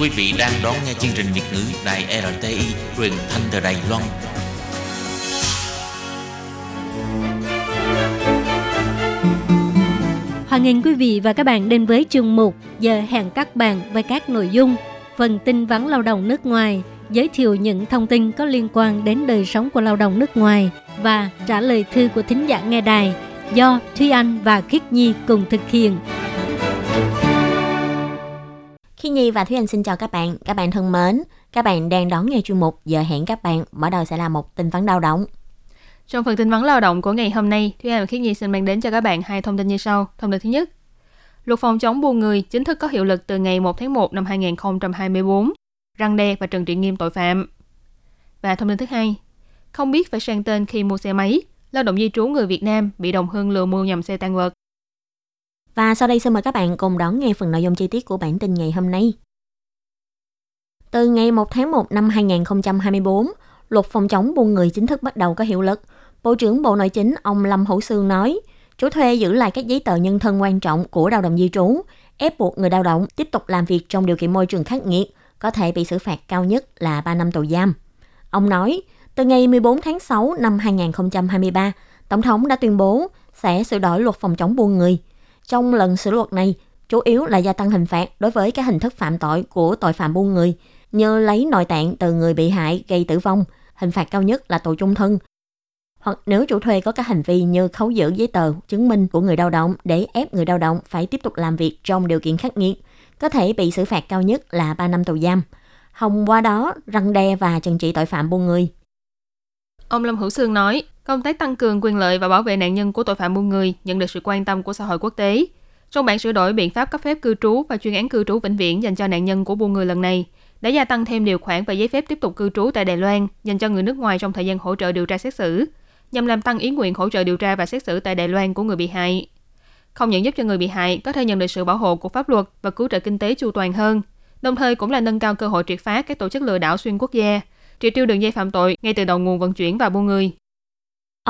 Quý vị đang đón nghe chương trình Việt ngữ Đài RTI truyền thanh từ Đài Loan. Hoan nghênh quý vị và các bạn đến với chương mục Giờ hẹn các bạn với các nội dung phần tin vắn lao động nước ngoài, giới thiệu những thông tin có liên quan đến đời sống của lao động nước ngoài và trả lời thư của thính giả nghe đài do Thúy Anh và Khiết Nhi cùng thực hiện. Khi Nhi và Thúy Anh xin chào các bạn. Các bạn thân mến, các bạn đang đón nghe chuyên mục Giờ hẹn các bạn. Mở đầu sẽ là một tin vắn lao động. Trong phần tin vắn lao động của ngày hôm nay, Thúy Anh và Khiết Nhi xin mang đến cho các bạn hai thông tin như sau. Thông tin thứ nhất, luật phòng chống buôn người chính thức có hiệu lực từ ngày 1 tháng 1 năm 2024, răng đe và trừng trị nghiêm tội phạm. Và thông tin thứ hai, không biết phải sang tên khi mua xe máy, lao động di trú người Việt Nam bị đồng hương lừa mua nhầm xe tan vật. Và sau đây xin mời các bạn cùng đón nghe phần nội dung chi tiết của bản tin ngày hôm nay. Từ ngày 1 tháng 1 năm 2024, luật phòng chống buôn người chính thức bắt đầu có hiệu lực. Bộ trưởng Bộ Nội chính ông Lâm Hữu Sương nói, chủ thuê giữ lại các giấy tờ nhân thân quan trọng của lao động di trú, ép buộc người lao động tiếp tục làm việc trong điều kiện môi trường khắc nghiệt, có thể bị xử phạt cao nhất là 3 năm tù giam. Ông nói, từ ngày 14 tháng 6 năm 2023, Tổng thống đã tuyên bố sẽ sửa đổi luật phòng chống buôn người – trong lần sửa luật này, chủ yếu là gia tăng hình phạt đối với các hình thức phạm tội của tội phạm buôn người, như lấy nội tạng từ người bị hại gây tử vong, hình phạt cao nhất là tù chung thân. Hoặc nếu chủ thuê có các hành vi như khấu giữ giấy tờ, chứng minh của người lao động để ép người lao động phải tiếp tục làm việc trong điều kiện khắc nghiệt, có thể bị xử phạt cao nhất là 3 năm tù giam. Hồng qua đó răng đe và trừng trị tội phạm buôn người. Ông Lâm Hữu Sương nói, công tác tăng cường quyền lợi và bảo vệ nạn nhân của tội phạm buôn người nhận được sự quan tâm của xã hội quốc tế. Trong bản sửa đổi biện pháp cấp phép cư trú và chuyên án cư trú vĩnh viễn dành cho nạn nhân của buôn người lần này, đã gia tăng thêm điều khoản về giấy phép tiếp tục cư trú tại Đài Loan dành cho người nước ngoài trong thời gian hỗ trợ điều tra xét xử, nhằm làm tăng ý nguyện hỗ trợ điều tra và xét xử tại Đài Loan của người bị hại. Không những giúp cho người bị hại có thể nhận được sự bảo hộ của pháp luật và cứu trợ kinh tế chu toàn hơn, đồng thời cũng là nâng cao cơ hội triệt phá các tổ chức lừa đảo xuyên quốc gia, triệt tiêu đường dây phạm tội ngay từ đầu nguồn vận chuyển và buôn người.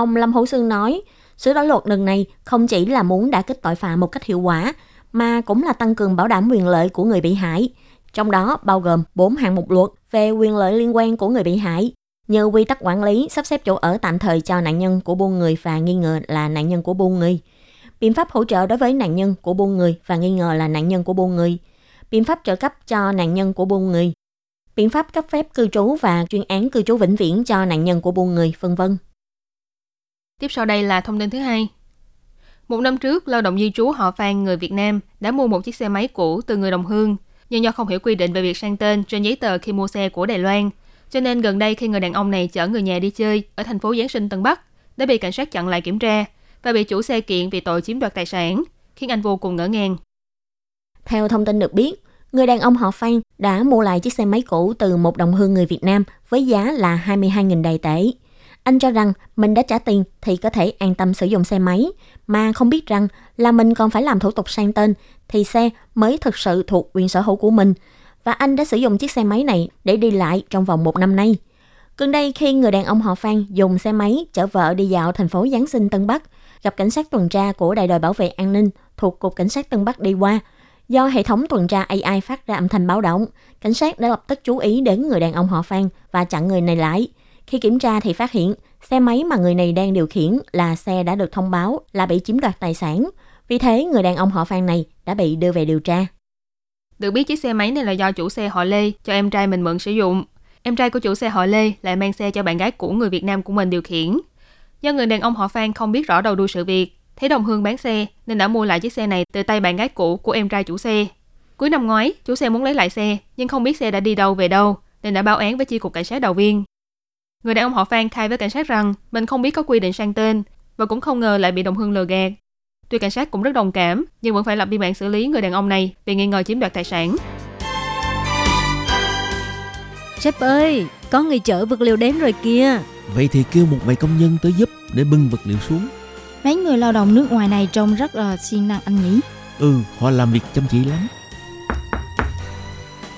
Ông Lâm Hữu Sương nói, sửa đổi luật lần này không chỉ là muốn đã kích tội phạm một cách hiệu quả, mà cũng là tăng cường bảo đảm quyền lợi của người bị hại. Trong đó bao gồm 4 hạng mục luật về quyền lợi liên quan của người bị hại, như quy tắc quản lý sắp xếp chỗ ở tạm thời cho nạn nhân của buôn người và nghi ngờ là nạn nhân của buôn người, biện pháp hỗ trợ đối với nạn nhân của buôn người và nghi ngờ là nạn nhân của buôn người, biện pháp trợ cấp cho nạn nhân của buôn người, biện pháp cấp phép cư trú và chuyên án cư trú vĩnh viễn cho nạn nhân của buôn người, vân vân. Tiếp sau đây là thông tin thứ hai. Một năm trước, lao động di trú họ Phan người Việt Nam đã mua một chiếc xe máy cũ từ người đồng hương, nhưng do không hiểu quy định về việc sang tên trên giấy tờ khi mua xe của Đài Loan, cho nên gần đây khi người đàn ông này chở người nhà đi chơi ở thành phố Giáng sinh Tân Bắc, đã bị cảnh sát chặn lại kiểm tra và bị chủ xe kiện vì tội chiếm đoạt tài sản, khiến anh vô cùng ngỡ ngàng. Theo thông tin được biết, người đàn ông họ Phan đã mua lại chiếc xe máy cũ từ một đồng hương người Việt Nam với giá là 22.000 đài tệ. Anh cho rằng mình đã trả tiền thì có thể an tâm sử dụng xe máy, mà không biết rằng là mình còn phải làm thủ tục sang tên thì xe mới thực sự thuộc quyền sở hữu của mình. Và anh đã sử dụng chiếc xe máy này để đi lại trong vòng một năm nay. Gần đây khi người đàn ông họ Phan dùng xe máy chở vợ đi dạo thành phố Giáng sinh Tân Bắc, gặp cảnh sát tuần tra của đại đội bảo vệ an ninh thuộc Cục Cảnh sát Tân Bắc đi qua. Do hệ thống tuần tra AI phát ra âm thanh báo động, cảnh sát đã lập tức chú ý đến người đàn ông họ Phan và chặn người này lại. Khi kiểm tra thì phát hiện xe máy mà người này đang điều khiển là xe đã được thông báo là bị chiếm đoạt tài sản. Vì thế, người đàn ông họ Phan này đã bị đưa về điều tra. Được biết chiếc xe máy này là do chủ xe họ Lê cho em trai mình mượn sử dụng. Em trai của chủ xe họ Lê lại mang xe cho bạn gái của người Việt Nam của mình điều khiển. Do người đàn ông họ Phan không biết rõ đầu đuôi sự việc, thấy đồng hương bán xe nên đã mua lại chiếc xe này từ tay bạn gái cũ của em trai chủ xe. Cuối năm ngoái, chủ xe muốn lấy lại xe nhưng không biết xe đã đi đâu về đâu nên đã báo án với chi cục cảnh sát đầu viên. Người đàn ông họ Phan khai với cảnh sát rằng mình không biết có quy định sang tên và cũng không ngờ lại bị đồng hương lừa gạt. Tuy cảnh sát cũng rất đồng cảm, nhưng vẫn phải lập biên bản xử lý người đàn ông này vì nghi ngờ chiếm đoạt tài sản. Sếp ơi, có người chở vật liệu đến rồi kìa. Vậy thì kêu một vài công nhân tới giúp để bưng vật liệu xuống. Mấy người lao động nước ngoài này trông rất là siêng năng anh nhỉ? Ừ, họ làm việc chăm chỉ lắm.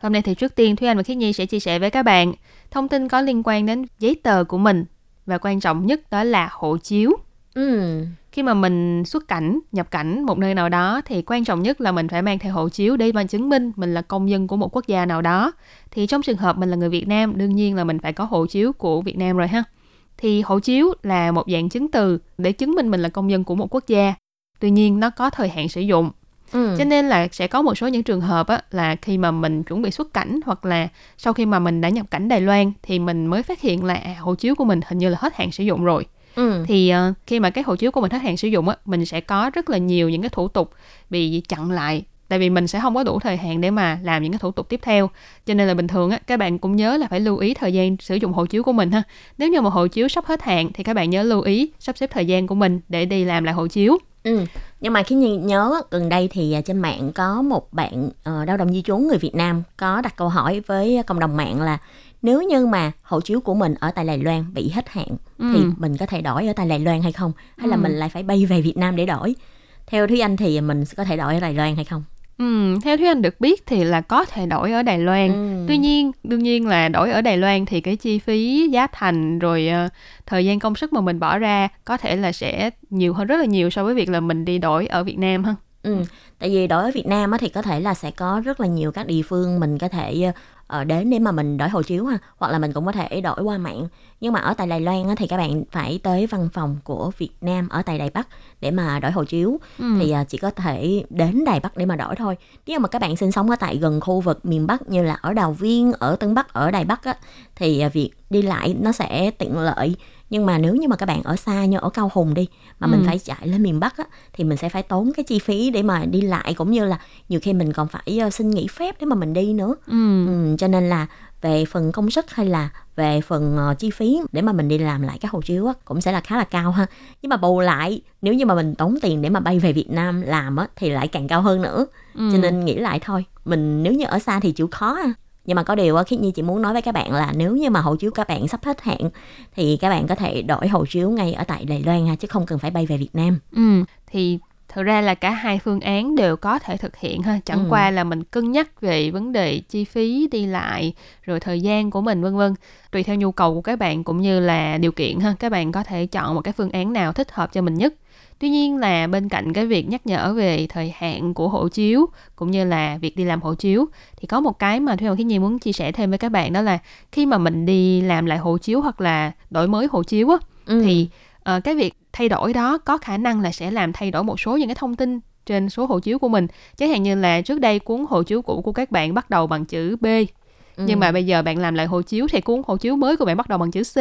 Hôm nay thì trước tiên Thúy Anh và Khiết Nhi sẽ chia sẻ với các bạn thông tin có liên quan đến giấy tờ của mình và quan trọng nhất đó là hộ chiếu. Ừ. Khi mà mình xuất cảnh, nhập cảnh một nơi nào đó thì quan trọng nhất là mình phải mang theo hộ chiếu để mà chứng minh mình là công dân của một quốc gia nào đó. Thì trong trường hợp mình là người Việt Nam, đương nhiên là mình phải có hộ chiếu của Việt Nam rồi ha. Thì hộ chiếu là một dạng chứng từ để chứng minh mình là công dân của một quốc gia. Tuy nhiên nó có thời hạn sử dụng Ừ. cho nên là sẽ có một số những trường hợp á, là khi mà mình chuẩn bị xuất cảnh hoặc là sau khi mà mình đã nhập cảnh Đài Loan thì mình mới phát hiện là à, hộ chiếu của mình hình như là hết hạn sử dụng rồi Ừ. thì uh, khi mà cái hộ chiếu của mình hết hạn sử dụng á mình sẽ có rất là nhiều những cái thủ tục bị chặn lại tại vì mình sẽ không có đủ thời hạn để mà làm những cái thủ tục tiếp theo cho nên là bình thường á các bạn cũng nhớ là phải lưu ý thời gian sử dụng hộ chiếu của mình ha nếu như mà hộ chiếu sắp hết hạn thì các bạn nhớ lưu ý sắp xếp thời gian của mình để đi làm lại hộ chiếu Ừ. Nhưng mà khi nhìn nhớ gần đây thì à, trên mạng có một bạn uh, lao động di trú người Việt Nam có đặt câu hỏi với cộng đồng mạng là nếu như mà hộ chiếu của mình ở tại Đài Loan bị hết hạn Ừ. thì mình có thể đổi ở tại Đài Loan hay không hay là Ừ. mình lại phải bay về Việt Nam để đổi theo Thúy Anh thì mình có thể đổi ở Đài Loan hay không Ừ, theo Thúy Anh được biết thì là có thể đổi ở Đài Loan. Ừ. Tuy nhiên, đương nhiên là đổi ở Đài Loan thì cái chi phí giá thành rồi ờ, thời gian công sức mà mình bỏ ra có thể là sẽ nhiều hơn rất là nhiều so với việc là mình đi đổi ở Việt Nam ha. Ừ, tại vì đối với Việt Nam á, thì có thể là sẽ có rất là nhiều các địa phương mình có thể ờ, đến để mà mình đổi hộ chiếu ha hoặc là mình cũng có thể đổi qua mạng. Nhưng mà ở tại Đài Loan á, thì các bạn phải tới văn phòng của Việt Nam ở tại Đài Bắc để mà đổi hộ chiếu. Ừ. thì à, chỉ có thể đến Đài Bắc để mà đổi thôi. Nếu mà các bạn sinh sống ở tại gần khu vực miền Bắc như là ở Đào Viên ở Tân Bắc ở Đài Bắc á, thì à, việc đi lại nó sẽ tiện lợi nhưng mà nếu như mà các bạn ở xa như ở Cao Hùng đi mà mình Ừ. phải chạy lên miền Bắc á, thì mình sẽ phải tốn cái chi phí để mà đi lại cũng như là nhiều khi mình còn phải ờ, xin nghỉ phép để mà mình đi nữa Ừ. ừ, cho nên là về phần công sức hay là về phần ờ, chi phí để mà mình đi làm lại các hộ chiếu á, cũng sẽ là khá là cao ha nhưng mà bù lại nếu như mà mình tốn tiền để mà bay về Việt Nam làm á, thì lại càng cao hơn nữa Ừ. cho nên nghĩ lại thôi mình nếu như ở xa thì chịu khó ha nhưng mà có điều á, Khiết Nhi chỉ muốn nói với các bạn là nếu như mà hộ chiếu các bạn sắp hết hạn thì các bạn có thể đổi hộ chiếu ngay ở tại Đài Loan ha chứ không cần phải bay về Việt Nam. Ừ, thì thực ra là cả hai phương án đều có thể thực hiện ha. Chẳng Ừ. qua là mình cân nhắc về vấn đề chi phí đi lại rồi thời gian của mình vân vân. Tùy theo nhu cầu của các bạn cũng như là điều kiện ha. Các bạn có thể chọn một cái phương án nào thích hợp cho mình nhất tuy nhiên là bên cạnh cái việc nhắc nhở về thời hạn của hộ chiếu cũng như là việc đi làm hộ chiếu thì có một cái mà Thúy Hồng Khiết Nhi muốn chia sẻ thêm với các bạn đó là khi mà mình đi làm lại hộ chiếu hoặc là đổi mới hộ chiếu á ừ. thì ờ, cái việc thay đổi đó có khả năng là sẽ làm thay đổi một số những cái thông tin trên số hộ chiếu của mình chẳng hạn như là trước đây cuốn hộ chiếu cũ của các bạn bắt đầu bằng chữ B Ừ. nhưng mà bây giờ bạn làm lại hộ chiếu thì cuốn hộ chiếu mới của bạn bắt đầu bằng chữ C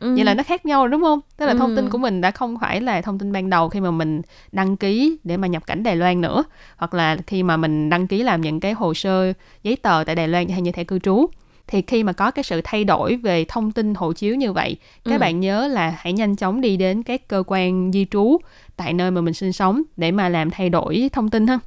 ừ. vậy là nó khác nhau rồi đúng không tức là thông Ừ. tin của mình đã không phải là thông tin ban đầu khi mà mình đăng ký để mà nhập cảnh Đài Loan nữa hoặc là khi mà mình đăng ký làm những cái hồ sơ giấy tờ tại Đài Loan hay như thẻ cư trú thì khi mà có cái sự thay đổi về thông tin hộ chiếu như vậy các Ừ. bạn nhớ là hãy nhanh chóng đi đến các cơ quan di trú tại nơi mà mình sinh sống để mà làm thay đổi thông tin ha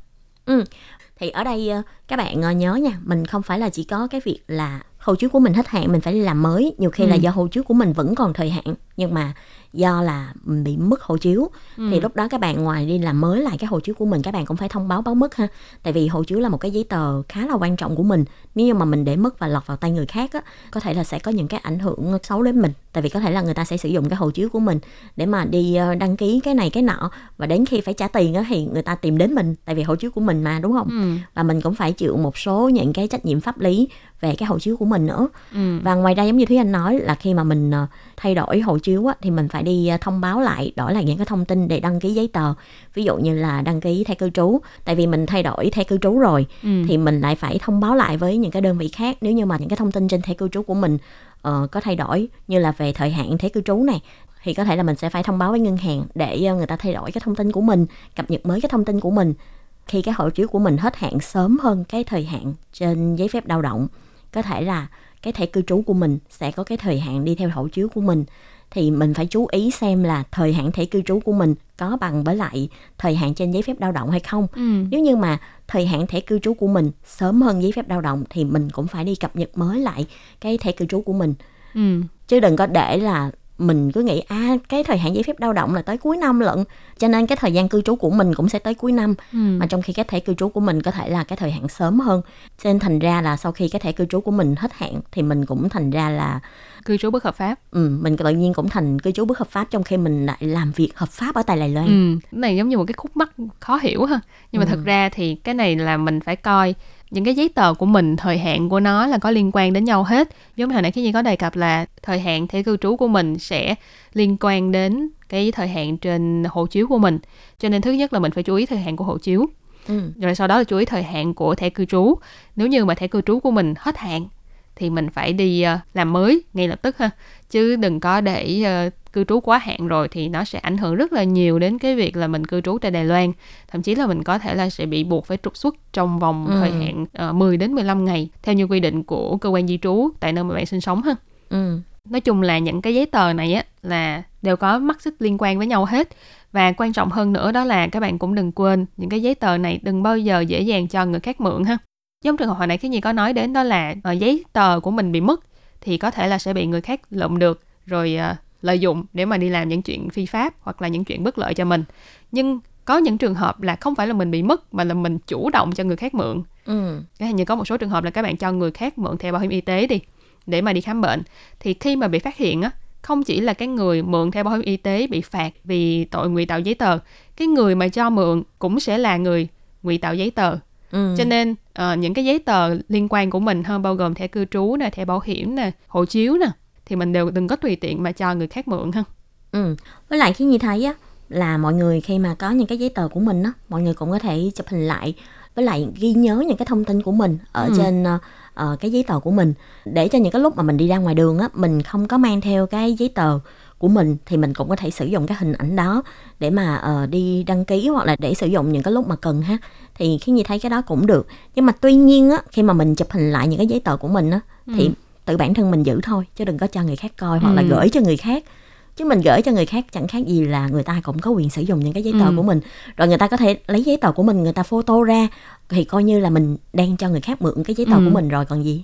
thì ở đây ờ, các bạn ờ, nhớ nha mình không phải là chỉ có cái việc là hộ chiếu của mình hết hạn mình phải đi làm mới nhiều khi Ừ. là do hộ chiếu của mình vẫn còn thời hạn nhưng mà do là bị mất hộ chiếu. Ừ. thì lúc đó các bạn ngoài đi làm mới lại cái hộ chiếu của mình các bạn cũng phải thông báo báo mất ha. Tại vì hộ chiếu là một cái giấy tờ khá là quan trọng của mình. Nếu như mà mình để mất và lọt vào tay người khác á có thể là sẽ có những cái ảnh hưởng xấu đến mình. Tại vì có thể là người ta sẽ sử dụng cái hộ chiếu của mình để mà đi ờ, đăng ký cái này cái nọ. Và đến khi phải trả tiền á thì người ta tìm đến mình tại vì hộ chiếu của mình mà đúng không? Ừ. và mình cũng phải chịu một số những cái trách nhiệm pháp lý về cái hộ chiếu của mình nữa. Ừ. và ngoài ra giống như thúy anh nói là khi mà mình ờ, thay đổi hộ chiếu á, thì mình phải đi ờ, thông báo lại đổi lại những cái thông tin để đăng ký giấy tờ. Ví dụ như là đăng ký thẻ cư trú tại vì mình thay đổi thẻ cư trú rồi Ừ. thì mình lại phải thông báo lại với những cái đơn vị khác. Nếu như mà những cái thông tin trên thẻ cư trú của mình ờ, có thay đổi như là về thời hạn thẻ cư trú này thì có thể là mình sẽ phải thông báo với ngân hàng để ờ, người ta thay đổi cái thông tin của mình cập nhật mới cái thông tin của mình. Khi cái hộ chiếu của mình hết hạn sớm hơn cái thời hạn trên giấy phép lao động có thể là cái thẻ cư trú của mình sẽ có cái thời hạn đi theo hộ chiếu của mình thì mình phải chú ý xem là thời hạn thẻ cư trú của mình có bằng với lại thời hạn trên giấy phép lao động hay không Ừ. nếu như mà thời hạn thẻ cư trú của mình sớm hơn giấy phép lao động thì mình cũng phải đi cập nhật mới lại cái thẻ cư trú của mình Ừ. chứ đừng có để là mình cứ nghĩ à cái thời hạn giấy phép lao động là tới cuối năm lận cho nên cái thời gian cư trú của mình cũng sẽ tới cuối năm Ừ. mà trong khi cái thẻ cư trú của mình có thể là cái thời hạn sớm hơn cho nên thành ra là sau khi cái thẻ cư trú của mình hết hạn thì mình cũng thành ra là Cư trú bất hợp pháp. ừ, mình tự nhiên cũng thành cư trú bất hợp pháp trong khi mình lại làm việc hợp pháp ở tại Đài Loan Ừ. Cái này giống như một cái khúc mắc khó hiểu ha. Nhưng mà Ừ. thật ra thì cái này là mình phải coi những cái giấy tờ của mình thời hạn của nó là có liên quan đến nhau hết. Giống như hồi nãy cái gì có đề cập là thời hạn thẻ cư trú của mình sẽ liên quan đến cái thời hạn trên hộ chiếu của mình. Cho nên thứ nhất là mình phải chú ý thời hạn của hộ chiếu. Ừ. rồi sau đó là chú ý thời hạn của thẻ cư trú. Nếu như mà thẻ cư trú của mình hết hạn thì mình phải đi ờ, làm mới ngay lập tức ha. Chứ đừng có để ờ, cư trú quá hạn rồi thì nó sẽ ảnh hưởng rất là nhiều đến cái việc là mình cư trú tại Đài Loan. Thậm chí là mình có thể là sẽ bị buộc phải trục xuất trong vòng Ừ. thời hạn ờ, 10 đến 15 ngày theo như quy định của cơ quan di trú tại nơi mà bạn sinh sống ha. Ừ. nói chung là những cái giấy tờ này á là đều có mắc xích liên quan với nhau hết. Và quan trọng hơn nữa đó là các bạn cũng đừng quên những cái giấy tờ này đừng bao giờ dễ dàng cho người khác mượn ha. Giống trường hợp hồi nãy cái gì có nói đến đó là ờ, giấy tờ của mình bị mất thì có thể là sẽ bị người khác lượm được. Rồi ờ, lợi dụng để mà đi làm những chuyện phi pháp hoặc là những chuyện bất lợi cho mình nhưng có những trường hợp là không phải là mình bị mất mà là mình chủ động cho người khác mượn Ừ. như có một số trường hợp là các bạn cho người khác mượn thẻ bảo hiểm y tế đi để mà đi khám bệnh thì khi mà bị phát hiện á không chỉ là cái người mượn thẻ bảo hiểm y tế bị phạt vì tội ngụy tạo giấy tờ cái người mà cho mượn cũng sẽ là người ngụy tạo giấy tờ Ừ. cho nên ờ, những cái giấy tờ liên quan của mình hơn bao gồm thẻ cư trú nè thẻ bảo hiểm nè hộ chiếu nè thì mình đều đừng có tùy tiện mà cho người khác mượn ha Ừ. Với lại khi như thấy á là mọi người khi mà có những cái giấy tờ của mình á, mọi người cũng có thể chụp hình lại với lại ghi nhớ những cái thông tin của mình ở Ừ. trên ờ, cái giấy tờ của mình để cho những cái lúc mà mình đi ra ngoài đường á, mình không có mang theo cái giấy tờ của mình thì mình cũng có thể sử dụng cái hình ảnh đó để mà ờ, đi đăng ký hoặc là để sử dụng những cái lúc mà cần ha thì khi như thấy cái đó cũng được nhưng mà tuy nhiên á khi mà mình chụp hình lại những cái giấy tờ của mình á thì Ừ. tự bản thân mình giữ thôi chứ đừng có cho người khác coi hoặc là Ừ. gửi cho người khác chứ mình gửi cho người khác chẳng khác gì là người ta cũng có quyền sử dụng những cái giấy tờ Ừ. của mình rồi người ta có thể lấy giấy tờ của mình người ta photo ra thì coi như là mình đang cho người khác mượn cái giấy tờ Ừ. của mình rồi còn gì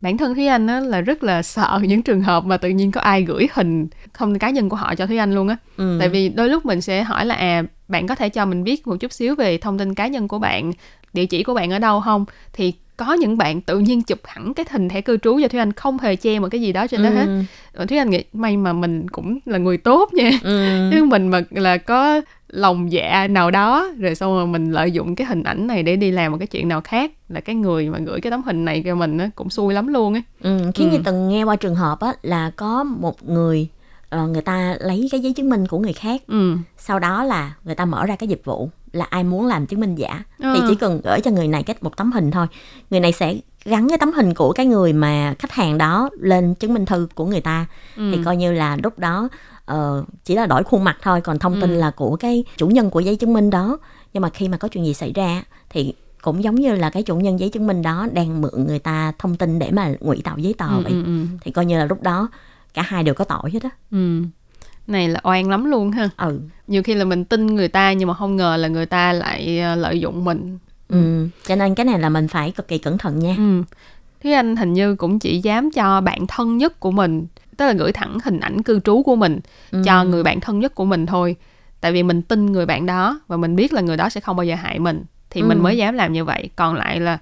bản thân Thúy Anh á, là rất là sợ những trường hợp mà tự nhiên có ai gửi hình không cá nhân của họ cho Thúy Anh luôn á ừ. tại vì đôi lúc mình sẽ hỏi là à bạn có thể cho mình biết một chút xíu về thông tin cá nhân của bạn địa chỉ của bạn ở đâu không thì có những bạn tự nhiên chụp hẳn cái hình thẻ cư trú cho Thúy Anh không hề che một cái gì đó trên đó hết ừ. Ờ, Thúy Anh nghĩ may mà mình cũng là người tốt nha Ừ. chứ mình mà là có lòng dạ nào đó rồi xong rồi mình lợi dụng cái hình ảnh này để đi làm một cái chuyện nào khác là cái người mà gửi cái tấm hình này cho mình á cũng xui lắm luôn á Ừ, khiến Ừ. như từng nghe qua trường hợp á là có một người ờ, người ta lấy cái giấy chứng minh của người khác ừ sau đó là người ta mở ra cái dịch vụ là ai muốn làm chứng minh giả thì Ờ. chỉ cần gửi cho người này cái một tấm hình thôi người này sẽ gắn cái tấm hình của cái người mà khách hàng đó lên chứng minh thư của người ta ừ. thì coi như là lúc đó ờ, chỉ là đổi khuôn mặt thôi còn thông tin Ừ. là của cái chủ nhân của giấy chứng minh đó nhưng mà khi mà có chuyện gì xảy ra thì cũng giống như là cái chủ nhân giấy chứng minh đó đang mượn người ta thông tin để mà ngụy tạo giấy tờ ừ, vậy ừ, ừ, thì coi như là lúc đó cả hai đều có tội hết á ừ. Này là oan lắm luôn ha. Ừ. Nhiều khi là mình tin người ta nhưng mà không ngờ là người ta lại ờ, lợi dụng mình. Ừ. Cho nên cái này là mình phải cực kỳ cẩn thận nha. Ừ. Thúy Anh hình như cũng chỉ dám cho bạn thân nhất của mình tức là gửi thẳng hình ảnh cư trú của mình ừ. cho người bạn thân nhất của mình thôi. Tại vì mình tin người bạn đó và mình biết là người đó sẽ không bao giờ hại mình thì ừ. mình mới dám làm như vậy. Còn lại là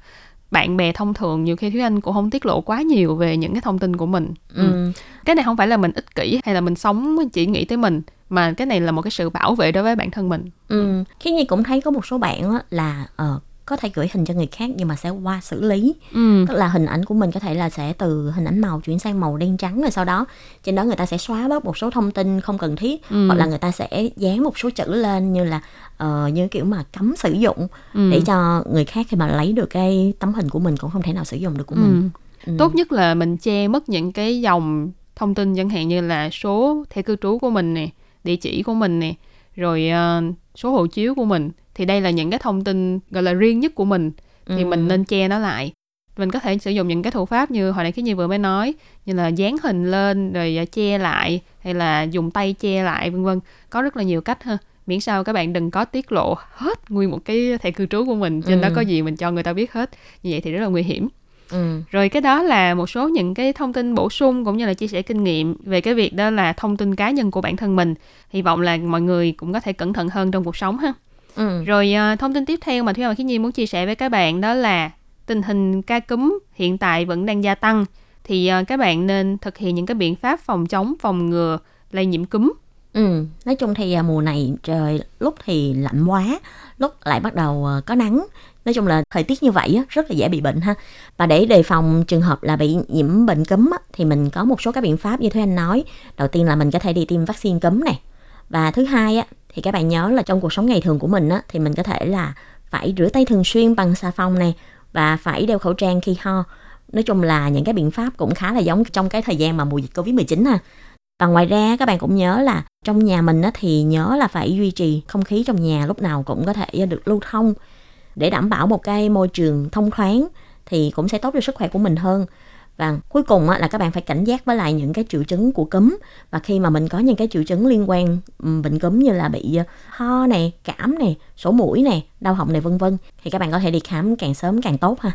bạn bè thông thường nhiều khi Thúy Anh cũng không tiết lộ quá nhiều về những cái thông tin của mình. Ừ. ừ. Cái này không phải là mình ích kỷ hay là mình sống chỉ nghĩ tới mình mà cái này là một cái sự bảo vệ đối với bản thân mình. Ừ. Khi Nhi cũng thấy có một số bạn á, là uh, có thể gửi hình cho người khác nhưng mà sẽ qua xử lý ừ. tức là hình ảnh của mình có thể là sẽ từ hình ảnh màu chuyển sang màu đen trắng rồi sau đó trên đó người ta sẽ xóa bớt một số thông tin không cần thiết ừ. hoặc là người ta sẽ dán một số chữ lên như là uh, như kiểu mà cấm sử dụng ừ. để cho người khác khi mà lấy được cái tấm hình của mình cũng không thể nào sử dụng được của ừ. mình ừ. tốt nhất là mình che mất những cái dòng thông tin chẳng hạn như là số thẻ cư trú của mình nè địa chỉ của mình nè rồi uh, số hộ chiếu của mình. Thì đây là những cái thông tin gọi là riêng nhất của mình. Thì ừ. mình nên che nó lại. Mình có thể sử dụng những cái thủ pháp như hồi nãy cái như vừa mới nói như là dán hình lên rồi à, che lại hay là dùng tay che lại vân vân. Có rất là nhiều cách ha. Miễn sao các bạn đừng có tiết lộ hết nguyên một cái thẻ cư trú của mình trên ừ. đó có gì mình cho người ta biết hết. Như vậy thì rất là nguy hiểm Ừ. rồi cái đó là một số những cái thông tin bổ sung cũng như là chia sẻ kinh nghiệm về cái việc đó là thông tin cá nhân của bản thân mình hy vọng là mọi người cũng có thể cẩn thận hơn trong cuộc sống ha Ừ. Rồi uh, thông tin tiếp theo mà Thúy Hoa Khiết Nhi muốn chia sẻ với các bạn đó là tình hình ca cúm hiện tại vẫn đang gia tăng thì uh, các bạn nên thực hiện những cái biện pháp phòng chống phòng ngừa lây nhiễm cúm. Ừ, nói chung thì à, mùa này trời lúc thì lạnh quá, lúc lại bắt đầu ờ, có nắng. Nói chung là thời tiết như vậy á, rất là dễ bị bệnh ha. Và để đề phòng trường hợp là bị nhiễm bệnh cúm á, thì mình có một số các biện pháp như Thúy Anh nói. Đầu tiên là mình có thể đi tiêm vaccine cúm này. Và thứ hai á, thì các bạn nhớ là trong cuộc sống ngày thường của mình á, thì mình có thể là phải rửa tay thường xuyên bằng xà phòng này và phải đeo khẩu trang khi ho. Nói chung là những cái biện pháp cũng khá là giống trong cái thời gian mà mùa dịch Covid-19 ha. Và ngoài ra các bạn cũng nhớ là trong nhà mình thì nhớ là phải duy trì không khí trong nhà lúc nào cũng có thể được lưu thông. Để đảm bảo một cái môi trường thông thoáng thì cũng sẽ tốt cho sức khỏe của mình hơn. Và cuối cùng là các bạn phải cảnh giác với lại những cái triệu chứng của cúm. Và khi mà mình có những cái triệu chứng liên quan bệnh cúm như là bị ờ, ho này cảm này sổ mũi này đau họng này vân vân thì các bạn có thể đi khám càng sớm càng tốt ha.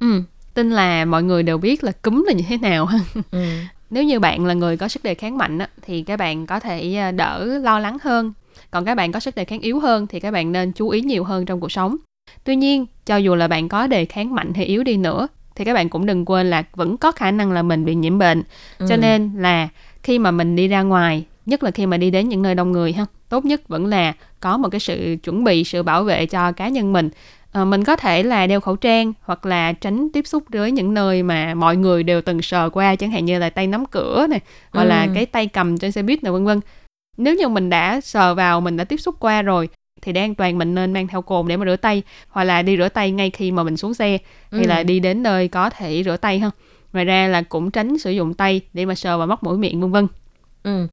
Ừ tin là mọi người đều biết là cúm là như thế nào ha. Ừ. nếu như bạn là người có sức đề kháng mạnh á, thì các bạn có thể ờ, đỡ lo lắng hơn. Còn các bạn có sức đề kháng yếu hơn thì các bạn nên chú ý nhiều hơn trong cuộc sống. Tuy nhiên cho dù là bạn có đề kháng mạnh hay yếu đi nữa thì các bạn cũng đừng quên là vẫn có khả năng là mình bị nhiễm bệnh. Ừ. cho nên là khi mà mình đi ra ngoài nhất là khi mà đi đến những nơi đông người ha tốt nhất vẫn là có một cái sự chuẩn bị sự bảo vệ cho cá nhân mình. à, mình có thể là đeo khẩu trang hoặc là tránh tiếp xúc với những nơi mà mọi người đều từng sờ qua chẳng hạn như là tay nắm cửa này hoặc ừ. là cái tay cầm trên xe buýt này vân vân nếu như mình đã sờ vào mình đã tiếp xúc qua rồi thì để an toàn mình nên mang theo cồn để mà rửa tay hoặc là đi rửa tay ngay khi mà mình xuống xe hay ừ. là đi đến nơi có thể rửa tay ha ngoài ra là cũng tránh sử dụng tay để mà sờ vào móc mũi miệng vân vân ừ.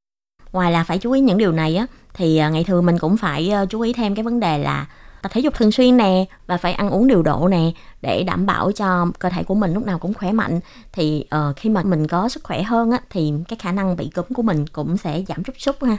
ngoài là phải chú ý những điều này á thì à, ngày thường mình cũng phải ờ, chú ý thêm cái vấn đề là tập thể dục thường xuyên nè và phải ăn uống điều độ nè để đảm bảo cho cơ thể của mình lúc nào cũng khỏe mạnh. Thì uh, khi mà mình có sức khỏe hơn á thì cái khả năng bị cúm của mình cũng sẽ giảm chút chút ha.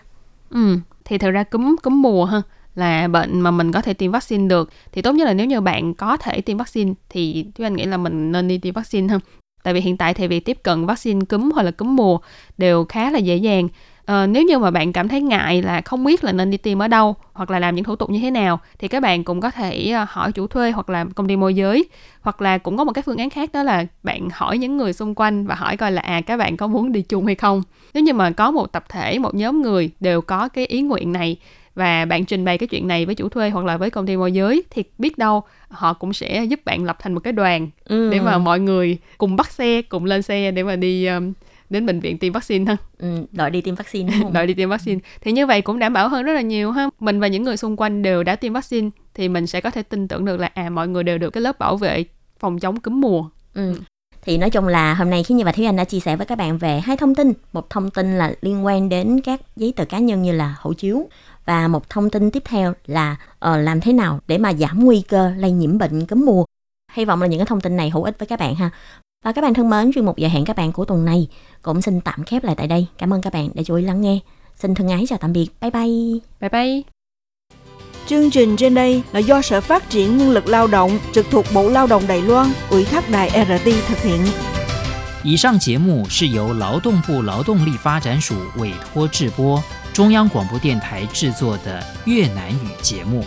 Ừ thì thật ra cúm cúm mùa ha là bệnh mà mình có thể tiêm vaccine được. Thì tốt nhất là nếu như bạn có thể tiêm vaccine thì tôi anh nghĩ là mình nên đi tiêm vaccine ha. tại vì hiện tại thì việc tiếp cận vaccine cúm hoặc là cúm mùa đều khá là dễ dàng à, nếu như mà bạn cảm thấy ngại là không biết là nên đi tiêm ở đâu hoặc là làm những thủ tục như thế nào thì các bạn cũng có thể ờ, hỏi chủ thuê hoặc là công ty môi giới hoặc là cũng có một cái phương án khác đó là bạn hỏi những người xung quanh và hỏi coi là à các bạn có muốn đi chung hay không nếu như mà có một tập thể một nhóm người đều có cái ý nguyện này và bạn trình bày cái chuyện này với chủ thuê hoặc là với công ty môi giới thì biết đâu họ cũng sẽ giúp bạn lập thành một cái đoàn ừ. để mà mọi người cùng bắt xe cùng lên xe để mà đi um, đến bệnh viện tiêm vaccine ha ừ, đợi đi tiêm vaccine đúng không? đợi đi tiêm vaccine thì như vậy cũng đảm bảo hơn rất là nhiều ha mình và những người xung quanh đều đã tiêm vaccine thì mình sẽ có thể tin tưởng được là à mọi người đều được cái lớp bảo vệ phòng chống cúm mùa ừ. Thì nói chung là hôm nay khi như và Thúy Anh đã chia sẻ với các bạn về hai thông tin. Một thông tin là liên quan đến các giấy tờ cá nhân như là hộ chiếu và một thông tin tiếp theo là uh, làm thế nào để mà giảm nguy cơ lây nhiễm bệnh cúm mùa. Hy vọng là những cái thông tin này hữu ích với các bạn ha. Và các bạn thân mến, chuyên mục giờ hẹn các bạn của tuần này cũng xin tạm khép lại tại đây. Cảm ơn các bạn đã chú ý lắng nghe. Xin thân ái chào tạm biệt. Bye bye. Bye bye. Chương trình trên đây là do Sở Phát triển Nhân lực Lao động trực thuộc Bộ Lao động Đài Loan ủy thác đài RT thực hiện. 以上节目是由劳动部劳动力发展署委托制播，中央广播电台制作的越南语节目。